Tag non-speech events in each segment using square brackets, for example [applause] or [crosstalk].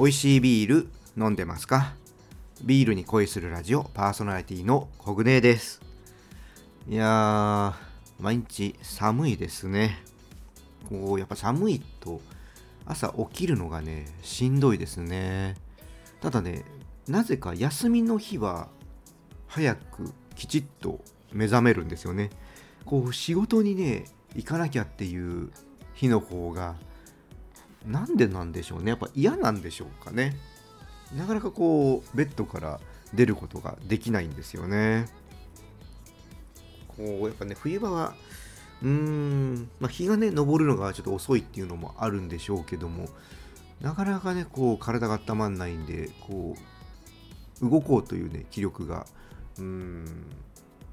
美味しいビール飲んでますか？ビールに恋するラジオパーソナリティのコグネです。いやー毎日寒いですね。こうやっぱ寒いと朝起きるのがねしんどいですね。ただねなぜか休みの日は早くきちっと目覚めるんですよね。こう仕事にね行かなきゃっていう日の方がなんでなんでしょうね。やっぱ嫌なんでしょうかね。なかなかこうベッドから出ることができないんですよね。こうやっぱね冬場はうーん、まあ、日がね昇るのがちょっと遅いっていうのもあるんでしょうけどもなかなかねこう体が温まんないんでこう動こうというね気力がうーん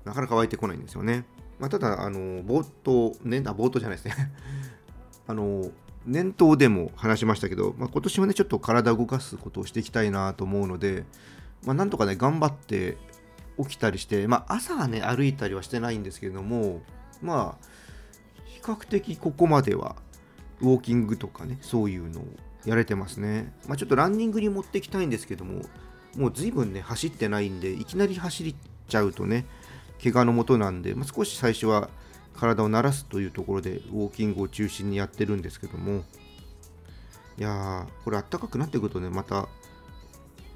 なかなか湧いてこないんですよね、まあ、ただあの冒頭ねあ冒頭じゃないですね。[laughs] あの念頭でも話しましたけど、まあ、今年はねちょっと体を動かすことをしていきたいなと思うので、まあ、なんとかね頑張って起きたりして、まあ、朝はね歩いたりはしてないんですけれどもまあ比較的ここまではウォーキングとかねそういうのをやれてますね、まあ、ちょっとランニングに持っていきたいんですけどももう随分ね走ってないんでいきなり走っちゃうとね怪我のもとなんで、まあ、少し最初は体を慣らすというところでウォーキングを中心にやってるんですけども。いやーこれあったかくなってくるとねまた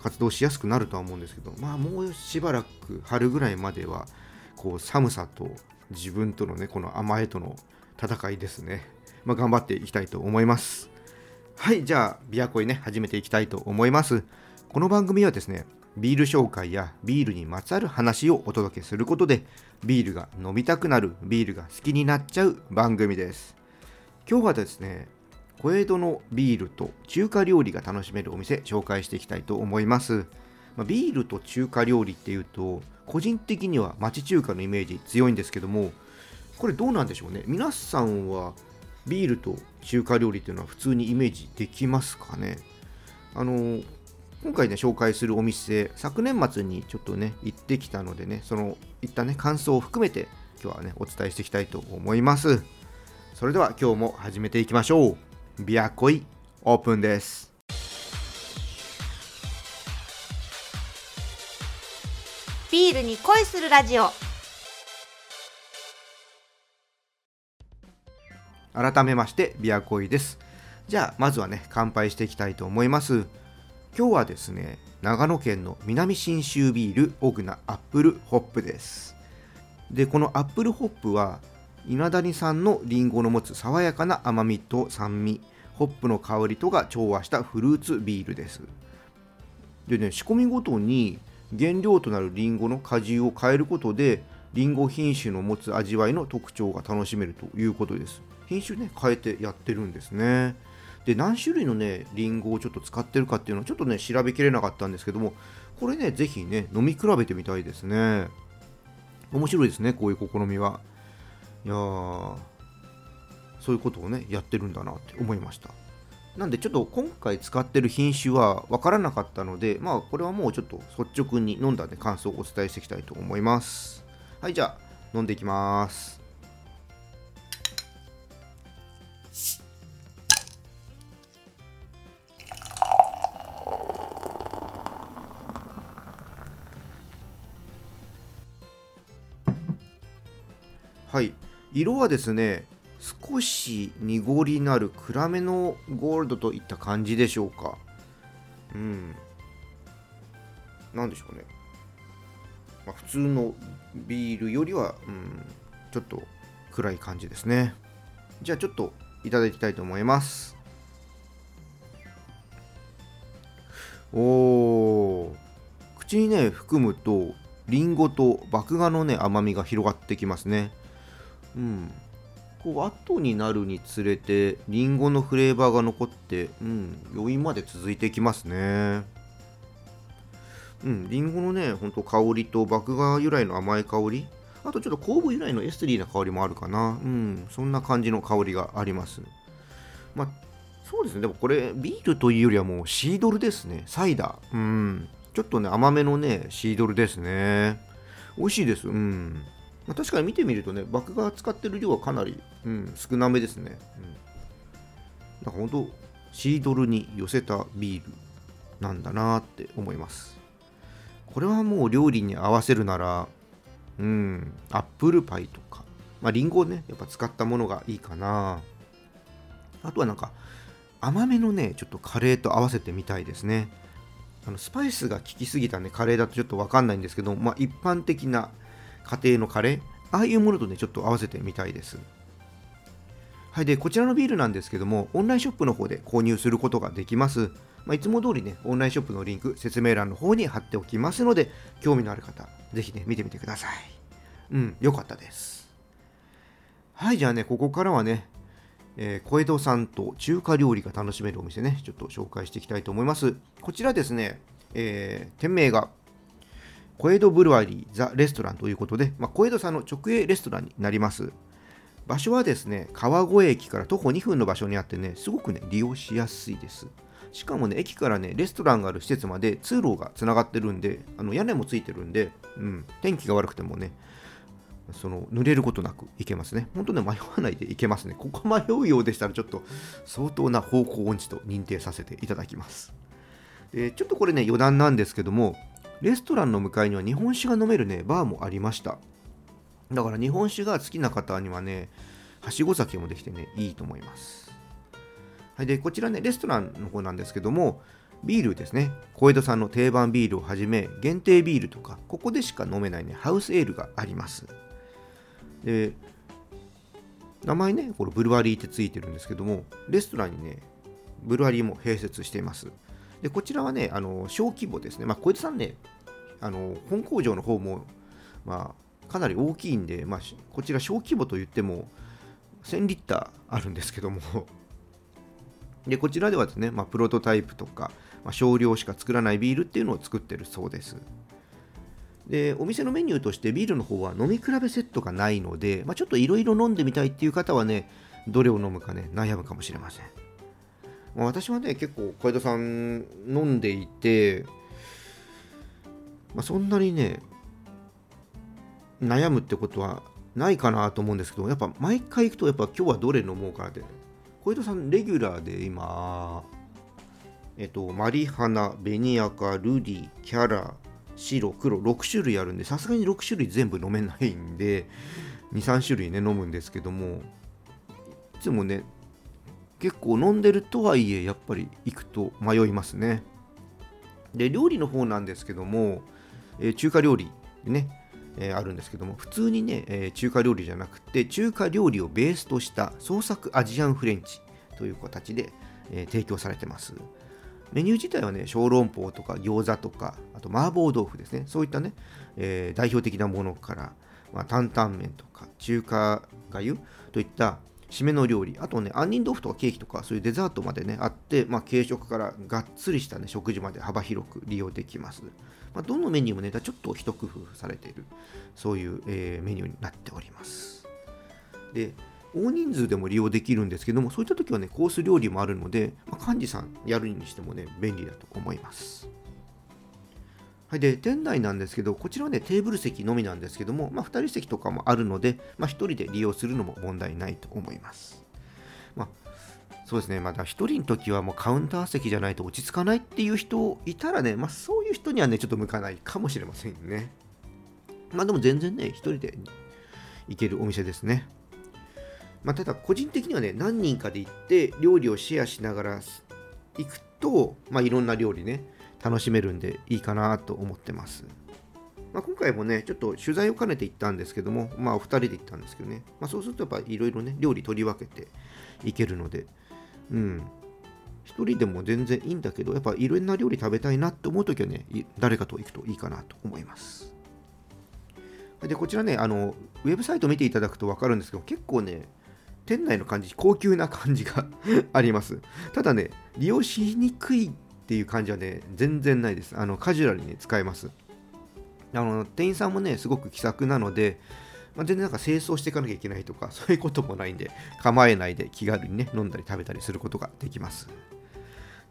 活動しやすくなるとは思うんですけど。まあもうしばらく春ぐらいまではこう寒さと自分とのねこの甘えとの戦いですね。まあ頑張っていきたいと思います。はいじゃあビアコイね始めていきたいと思います。この番組はですねビール紹介やビールにまつわる話をお届けすることでビールが飲みたくなるビールが好きになっちゃう番組です。今日はですね小江戸のビールと中華料理が楽しめるお店紹介していきたいと思います、ま、ビールと中華料理っていうと個人的には町中華のイメージ強いんですけどもこれどうなんでしょうね？皆さんはビールと中華料理っていうのは普通にイメージできますかね？あの今回ね紹介するお店昨年末にちょっとね行ってきたのでねそのいったね感想を含めて今日はねお伝えしていきたいと思います。それでは今日も始めていきましょう。ビアコイオープンです。ビールに恋するラジオ。改めましてビアコイです。じゃあまずはね乾杯していきたいと思います今日はですね長野県の南信州ビールオグナアップルホップです。でこのアップルホップは伊那谷産のリンゴの持つ爽やかな甘みと酸味ホップの香りとが調和したフルーツビールです。でね仕込みごとに原料となるリンゴの果汁を変えることでリンゴ品種の持つ味わいの特徴が楽しめるということです。品種ね変えてやってるんですね。で何種類のねリンゴをちょっと使ってるかっていうのはちょっとね調べきれなかったんですけどもこれねぜひね飲み比べてみたいですね。面白いですねこういう試みは。いやーそういうことをねやってるんだなって思いました。なんでちょっと今回使ってる品種は分からなかったのでまあこれはもうちょっと率直に飲んだね感想をお伝えしていきたいと思います。はいじゃあ飲んでいきます。はい。色はですね少し濁りなる暗めのゴールドといった感じでしょうか。うん。なんでしょうね、まあ、普通のビールよりは、うん、ちょっと暗い感じですね。じゃあちょっといただきたいと思います。おー。口にね含むとリンゴと麦芽のね甘みが広がってきますね。うん。こう後になるにつれてリンゴのフレーバーが残ってうん余韻まで続いていきますね。うんリンゴのねほんと香りと麦芽由来の甘い香り。あとちょっと酵母由来のエスリーな香りもあるかな。うんそんな感じの香りがあります。まあそうですね。でもこれビールというよりはもうシードルですね。サイダー。うん。ちょっとね甘めのねシードルですね。美味しいです。うん。まあ、確かに見てみるとね、麦芽使ってる量はかなり、うん、少なめですね。うん、なんか本当、シードルに寄せたビール。なんだなって思いますこれはもう料理に合わせるならうんアップルパイとかまあリンゴをねやっぱ使ったものがいいかなあとはなんか甘めのねちょっとカレーと合わせてみたいですねあのスパイスが効きすぎたねカレーだとちょっとわかんないんですけどまあ一般的な家庭のカレーああいうものとねちょっと合わせてみたいですはい、でこちらのビールなんですけども、オンラインショップの方で購入することができます。まあ、いつも通りね、オンラインショップのリンク、説明欄の方に貼っておきますので、興味のある方、ぜひね、見てみてください。うん、よかったです。はい、じゃあね、ここからはね、えー、小江戸さんと中華料理が楽しめるお店ね、ちょっと紹介していきたいと思います。こちらですね、えー、店名が、小江戸ブルワリーザ・レストランということで、まあ、小江戸さんの直営レストランになります。場所はですね、川越駅から徒歩2分の場所にあってね、すごくね、利用しやすいです。しかもね、駅からね、レストランがある施設まで通路がつながってるんで、あの屋根もついてるんで、うん、天気が悪くてもね、その濡れることなく行けますね。本当ね、迷わないで行けますね。ここ迷うようでしたら、ちょっと相当な方向音痴と認定させていただきます。ちょっとこれね、余談なんですけども、レストランの向かいには日本酒が飲めるね、バーもありました。だから日本酒が好きな方にはね、はしご酒もできてね、いいと思います。はい、で、こちらね、レストランの方なんですけども、ビールですね、小江戸さんの定番ビールをはじめ、限定ビールとか、ここでしか飲めないね、ハウスエールがあります。で、名前ね、これブルワリーってついてるんですけども、レストランにね、ブルワリーも併設しています。で、こちらはね、あの小規模ですね。まあ、小江戸さんね、あの本工場の方も、まあ、かなり大きいんで、まあ、こちら小規模といっても1000リッターあるんですけども。でこちらではですね、まあ、プロトタイプとか、まあ、少量しか作らないビールっていうのを作ってるそうです。でお店のメニューとしてビールの方は飲み比べセットがないので、まあ、ちょっといろいろ飲んでみたいっていう方はねどれを飲むかね悩むかもしれません、まあ、私はね結構小江戸さん飲んでいて、まあ、そんなにね悩むってことはないかなと思うんですけどやっぱ毎回行くとやっぱ今日はどれ飲もうかなって。小糸さんレギュラーで今えっとマリハナベニアカルディキャラ白黒6種類あるんでさすがに6種類全部飲めないんで23種類ね飲むんですけどもいつもね結構飲んでるとはいえやっぱり行くと迷いますね。で料理の方なんですけども、えー、中華料理ねえー、あるんですけども普通にね、えー、中華料理じゃなくて中華料理をベースとした創作アジアンフレンチという形で、え、提供されてます。メニュー自体はね小籠包とか餃子とかあと麻婆豆腐ですね。そういったね、え代表的なものから、まあ、担々麺とか中華がゆといった締めの料理あとね杏仁豆腐とかケーキとかそういうデザートまでねあって、まあ、軽食からがっつりした、ね、食事まで幅広く利用できますまあ、どのメニューもね、ちょっと一工夫されている、そういう、えー、メニューになっております。で、大人数でも利用できるんですけども、そういった時はね、コース料理もあるので、まあ、幹事さんやるにしてもね、便利だと思います。はい、で店内なんですけど、こちらはね、テーブル席のみなんですけども、まあ、2人席とかもあるので、まあ、1人で利用するのも問題ないと思います。まあ、そうですね、まだ1人の時はもうカウンター席じゃないと落ち着かないっていう人いたらね、まあ、そういう人にはね、ちょっと向かないかもしれませんね。まあでも全然ね、1人で行けるお店ですね。まあ、ただ、個人的にはね、何人かで行って料理をシェアしながら行くと、まあ、いろんな料理ね、楽しめるんでいいかなと思ってます。まあ、今回もね、ちょっと取材を兼ねて行ったんですけども、まあ、お二人で行ったんですけどね、まあ、そうするとやっぱいろいろね、料理取り分けていけるので、うん。一人でも全然いいんだけど、やっぱいろんな料理食べたいなって思うときはね、誰かと行くといいかなと思います。で、こちらね、あの、ウェブサイト見ていただくと分かるんですけど、結構ね、店内の感じ、高級な感じが [laughs] あります。ただね、利用しにくいっていう感じはね、全然ないです。あの、カジュアルに、ね、使えます。あの、店員さんもね、すごく気さくなので、まあ、全然なんか清掃していかなきゃいけないとか、[laughs] そういうこともないんで、構えないで気軽にね、飲んだり食べたりすることができます。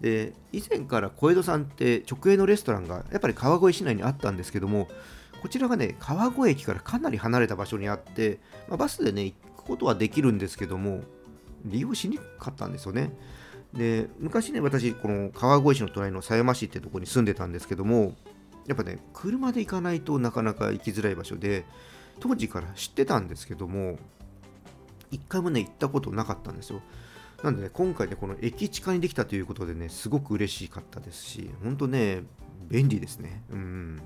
で、以前から小江戸さんって直営のレストランがやっぱり川越市内にあったんですけども、こちらがね、川越駅からかなり離れた場所にあって、まあ、バスでね、行くことはできるんですけども、利用しにくかったんですよね。で昔ね私この川越市の隣の狭山市ってとこに住んでたんですけどもやっぱね車で行かないとなかなか行きづらい場所で当時から知ってたんですけども一回もね行ったことなかったんですよ。なんでね今回ねこの駅地下にできたということでねすごく嬉しかったですし本当ね便利ですね。うん。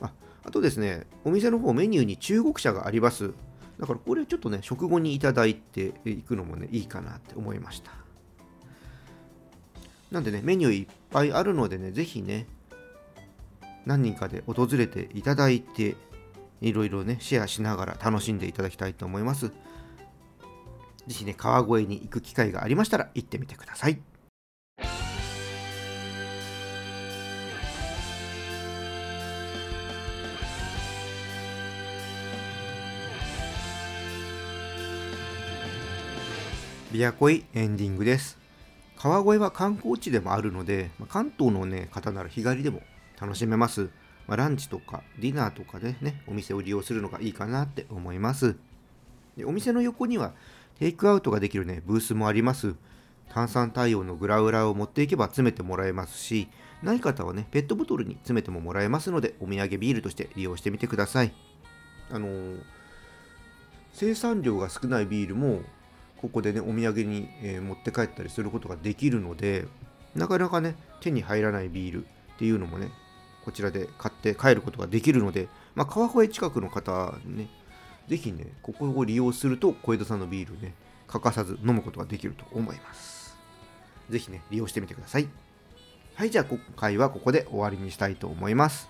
ああとですねお店の方メニューに中国茶があります。だからこれちょっとね食後にいただいていくのもねいいかなって思いました。なんでねメニューいっぱいあるのでねぜひね何人かで訪れていただいていろいろねシェアしながら楽しんでいただきたいと思います。ぜひね川越に行く機会がありましたら行ってみてください。ビアコイエンディングです。川越は観光地でもあるのでま関東の、ね、方なら日帰りでも楽しめます、まあ、ランチとかディナーとかでねお店を利用するのがいいかなって思います。でお店の横にはテイクアウトができるねブースもあります。炭酸対応のグラウラを持っていけば詰めてもらえますしない方はねペットボトルに詰めてももらえますのでお土産ビールとして利用してみてください。あのー生産量が少ないビールもここでねお土産に、え持って帰ったりすることができるのでなかなかね手に入らないビールっていうのもねこちらで買って帰ることができるので、まあ、川越近くの方ねぜひねここを利用すると小江戸さんのビールね欠かさず飲むことができると思います。ぜひね利用してみてください。はいじゃあ今回はここで終わりにしたいと思います。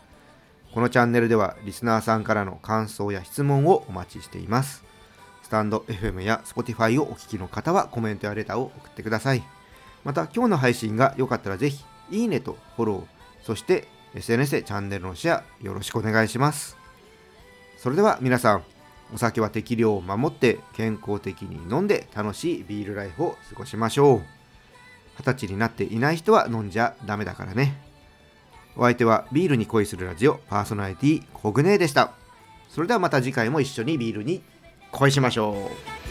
このチャンネルではリスナーさんからの感想や質問をお待ちしています。スタンド FM や Spotify をお聞きの方はコメントやレターを送ってください。また今日の配信が良かったらぜひいいねとフォロー、そして SNS でチャンネルのシェアよろしくお願いします。それでは皆さん、お酒は適量を守って健康的に飲んで楽しいビールライフを過ごしましょう。二十歳になっていない人は飲んじゃダメだからね。お相手はビールに恋するラジオパーソナリティコグネーでした。それではまた次回も一緒にビールに恋しましょう。